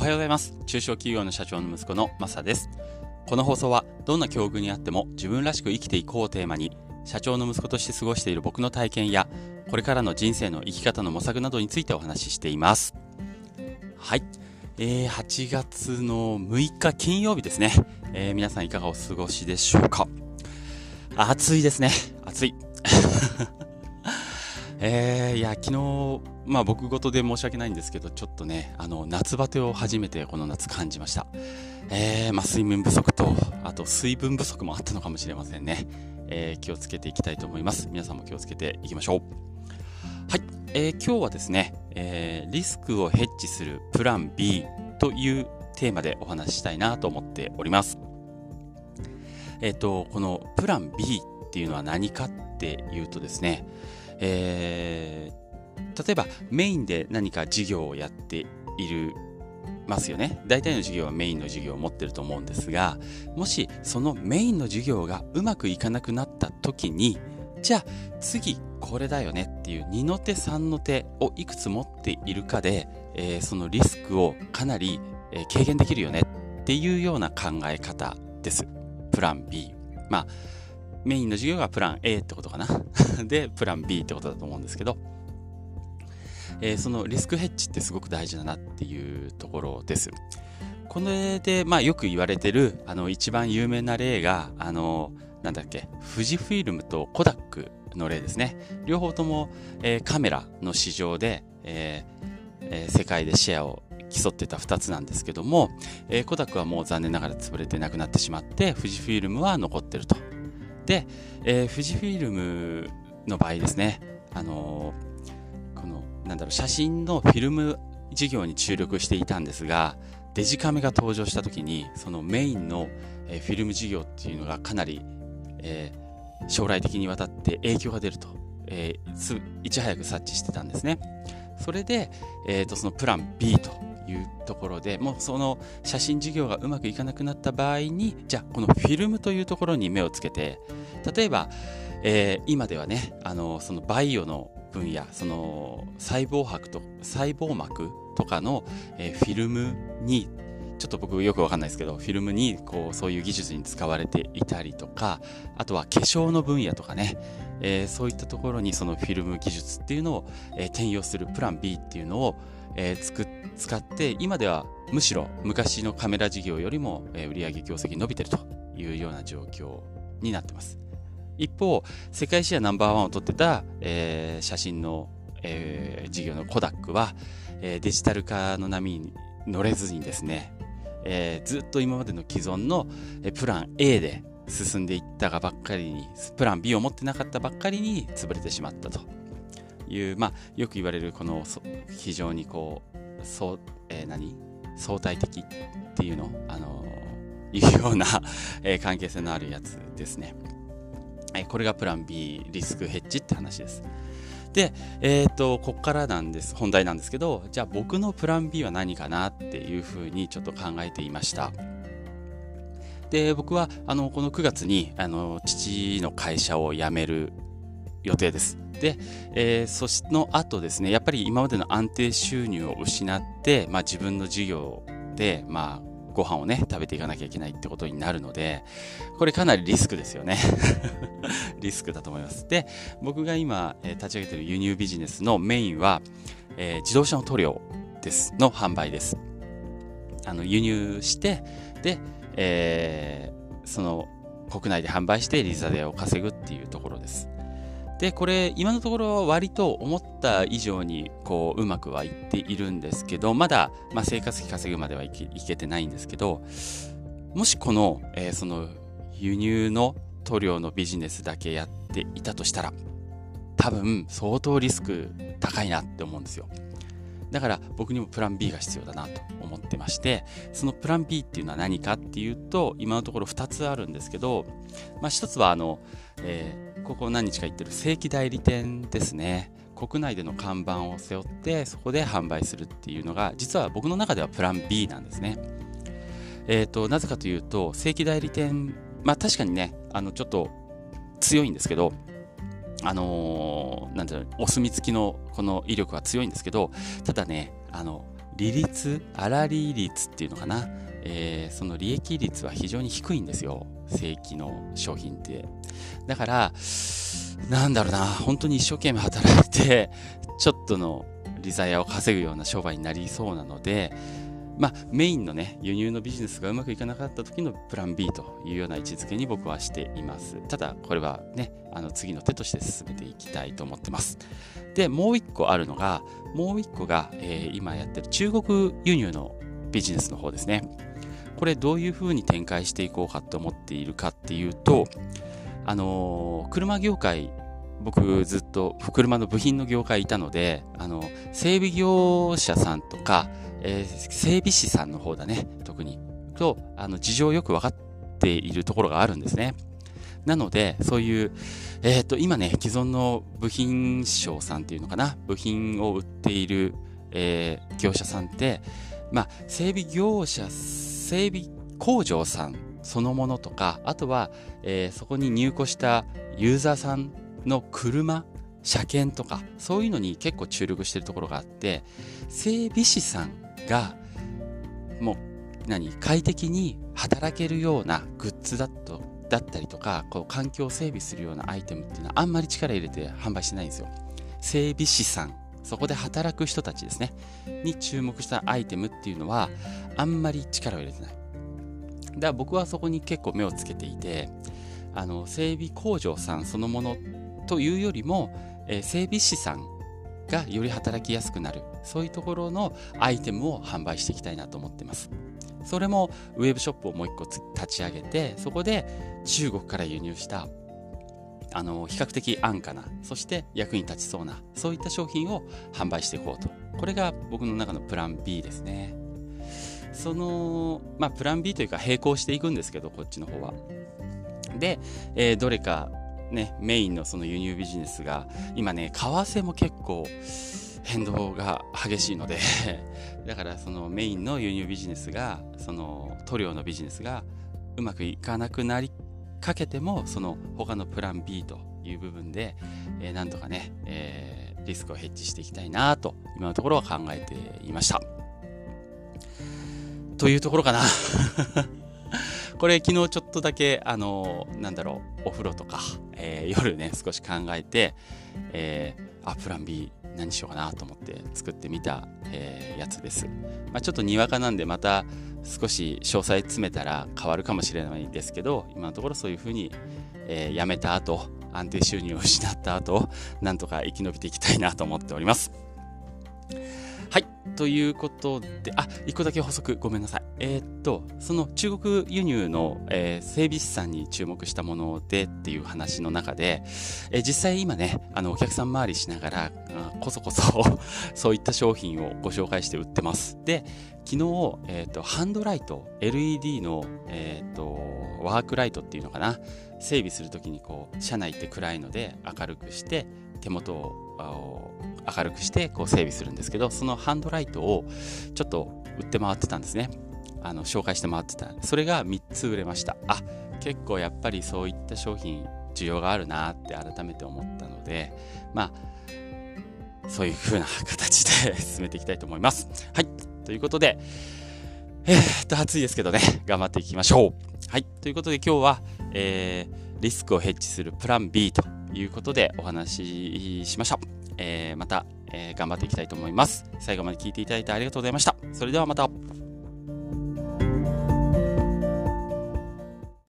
おはようございます。中小企業の社長の息子のマサです。この放送はどんな境遇にあっても自分らしく生きていこうをテーマに社長の息子として過ごしている僕の体験やこれからの人生の生き方の模索などについてお話ししています。はい。えー、8月の6日金曜日ですね、えー、皆さんいかがお過ごしでしょうか？暑いですね。暑い。えー、いや、昨日、まあ僕事で申し訳ないんですけど、ちょっとね、あの、夏バテを初めてこの夏感じました。えー、まあ睡眠不足と、あと水分不足もあったのかもしれませんね。えー、気をつけていきたいと思います。皆さんも気をつけていきましょう。はい、えー、今日はですね、えー、リスクをヘッジするプラン B というテーマでお話ししたいなと思っております。えっ、ー、と、このプラン B っていうのは何かっていうとですね、えー、例えばメインで何か事業をやっているますよね。大体の授業はメインの授業を持ってると思うんですが、もしそのメインの授業がうまくいかなくなった時に、じゃあ次これだよねっていう2の手3の手をいくつ持っているかで、えー、そのリスクをかなり、えー、軽減できるよねっていうような考え方です。プラン B。まあメインの授業がプラン A ってことかな。で、プラン B ってことだと思うんですけど、えー、そのリスクヘッジってすごく大事だなっていうところです。これで、まあ、よく言われてる、あの、一番有名な例が、あの、なんだっけ、富士フィルムとコダックの例ですね。両方とも、えー、カメラの市場で、えーえー、世界でシェアを競ってた2つなんですけども、えー、コダックはもう残念ながら潰れてなくなってしまって、富士フィルムは残ってると。で、えー、富士フィルムの場合ですね、あのー、この、なんだろう、写真のフィルム事業に注力していたんですが、デジカメが登場した時に、そのメインの、えー、フィルム事業っていうのがかなり、えー、将来的にわたって影響が出ると、えー、いち早く察知してたんですね。それで、えーと、そのプラン B というところでもうその写真事業がうまくいかなくなった場合にじゃあこのフィルムというところに目をつけて例えば、えー、今ではねあのそのバイオの分野その細胞膜と細胞膜とかの、えー、フィルムにちょっと僕よくわかんないですけどフィルムにこうそういう技術に使われていたりとかあとは化粧の分野とかね、えー、そういったところにそのフィルム技術っていうのを、えー、転用するプラン B っていうのを、えー、作使って今ではむしろ昔のカメラ事業よりも、えー、売上業績伸びてるというような状況になってます。一方世界シェアナンバーワンを取ってた、えー、写真の、えー、事業のコダックは、えー、デジタル化の波に乗れずにですねえー、ずっと今までの既存のプラン A で進んでいったがばっかりに、プラン B を持ってなかったばっかりに潰れてしまったと。いう、まあ、よく言われるこの非常にこう、そう、えー、何？相対的っていうのあのー、いうような、えー、関係性のあるやつですね。えー、これがプラン B リスクヘッジって話です。で、えっ、ー、と、こっからなんです、本題なんですけど、じゃあ僕のプラン B は何かなっていうふうにちょっと考えていました。で、僕は、あの、この9月に、あの、父の会社を辞める予定です。で、えー、その後ですね、やっぱり今までの安定収入を失って、まあ自分の事業で、まあご飯をね、食べていかなきゃいけないってことになるので、これかなりリスクですよね。リスクだと思います。で、僕が今、えー、立ち上げてる輸入ビジネスのメインは、えー、自動車の塗料です、の販売です。あの、輸入して、で、えー、その、国内で販売してリザデを稼ぐっていうところです。で、これ、今のところ割と思った以上に、こう、うまくはいっているんですけど、まだ、まあ、生活費稼ぐまではいけてないんですけど、もしこの、えー、その、輸入の塗料のビジネスだけやっていたとしたら、多分、相当リスク高いなって思うんですよ。だから僕にもプラン B が必要だなと思ってまして、そのプラン B っていうのは何かっていうと、今のところ2つあるんですけど、まあ、1つはあの、え、ここ何日か行ってる正規代理店ですね。国内での看板を背負ってそこで販売するっていうのが実は僕の中ではプラン B なんですね。えっ、ー、となぜかというと正規代理店まあ確かにねあのちょっと強いんですけどあのー、なんていうのお墨付きのこの威力は強いんですけどただねあの利率、粗利率っていうのかな。えー、その利益率は非常に低いんですよ。正規の商品って。だから、なんだろうな、本当に一生懸命働いて、ちょっとのリザイアを稼ぐような商売になりそうなので、まあ、メインのね、輸入のビジネスがうまくいかなかった時のプラン B というような位置づけに僕はしています。ただ、これはね、あの次の手として進めていきたいと思ってます。で、もう一個あるのが、もう一個が、えー、今やってる中国輸入のビジネスの方ですね。これどういうふうに展開していこうかと思っているかっていうと、あのー、車業界僕ずっと車の部品の業界いたので、あの、整備業者さんとか、えー、整備士さんの方だね、特に。と、あの、事情よく分かっているところがあるんですね。なので、そういう、えっ、ー、と、今ね、既存の部品商さんっていうのかな、部品を売っている、えー、業者さんって、まあ、整備業者さん、整備工場さんそのものとか、あとは、えー、そこに入庫したユーザーさんの車、車検とか、そういうのに結構注力してるところがあって、整備士さんが、もう、何、快適に働けるようなグッズだと、だったりとか、こう、環境を整備するようなアイテムっていうのはあんまり力入れて販売しないんですよ。整備士さん、そこで働く人たちですね、に注目したアイテムっていうのは、あんまり力を入れてない。だから僕はそこに結構目をつけていて、あの、整備工場さんそのものというよりも、えー、整備士さんがより働きやすくなる。そういうところのアイテムを販売していきたいなと思ってます。それもウェブショップをもう一個立ち上げてそこで中国から輸入したあの比較的安価なそして役に立ちそうなそういった商品を販売していこうと。これが僕の中のプラン B ですね。そのまあプラン B というか並行していくんですけどこっちの方は。で、えー、どれかね、メインのその輸入ビジネスが、今ね、為替も結構変動が激しいので だからそのメインの輸入ビジネスが、その塗料のビジネスがうまくいかなくなりかけても、その他のプラン B という部分で、えー、なんとかね、えー、リスクをヘッジしていきたいなと、今のところは考えていました。というところかな これ昨日ちょっとだけ、あの、なんだろう、お風呂とか、えー、夜ね、少し考えて、えー、あ、プラン B 何しようかなと思って作ってみた、えー、やつです。まあ、ちょっとにわかなんで、また少し詳細詰めたら変わるかもしれないですけど、今のところそういうふうに、えー、やめた後、安定収入を失った後、なんとか生き延びていきたいなと思っております。はい。ということで、あ、一個だけ補足ごめんなさい。えー、っと、その中国輸入の、えー、整備士さんに注目したものでっていう話の中で、えー、実際今ね、あの、お客さん回りしながら、こそこそ そういった商品をご紹介して売ってます。で、昨日、えっ、と、ハンドライト、LED の、えっ、と、ワークライトっていうのかな、整備するときにこう、車内って暗いので明るくして、手元を明るくしてこう整備するんですけどそのハンドライトをちょっと売って回ってたんですね。あの紹介して回ってた。それが3つ売れました。あ結構やっぱりそういった商品需要があるなって改めて思ったのでまあそういう風な形で進めていきたいと思います。はい。ということでえー、っと暑いですけどね。頑張っていきましょう。はい。ということで今日は、えー、リスクをヘッジするプラン B ということでお話ししました。えー、また、えー、頑張っていきたいと思います。最後まで聞いていただいてありがとうございました。それではまた。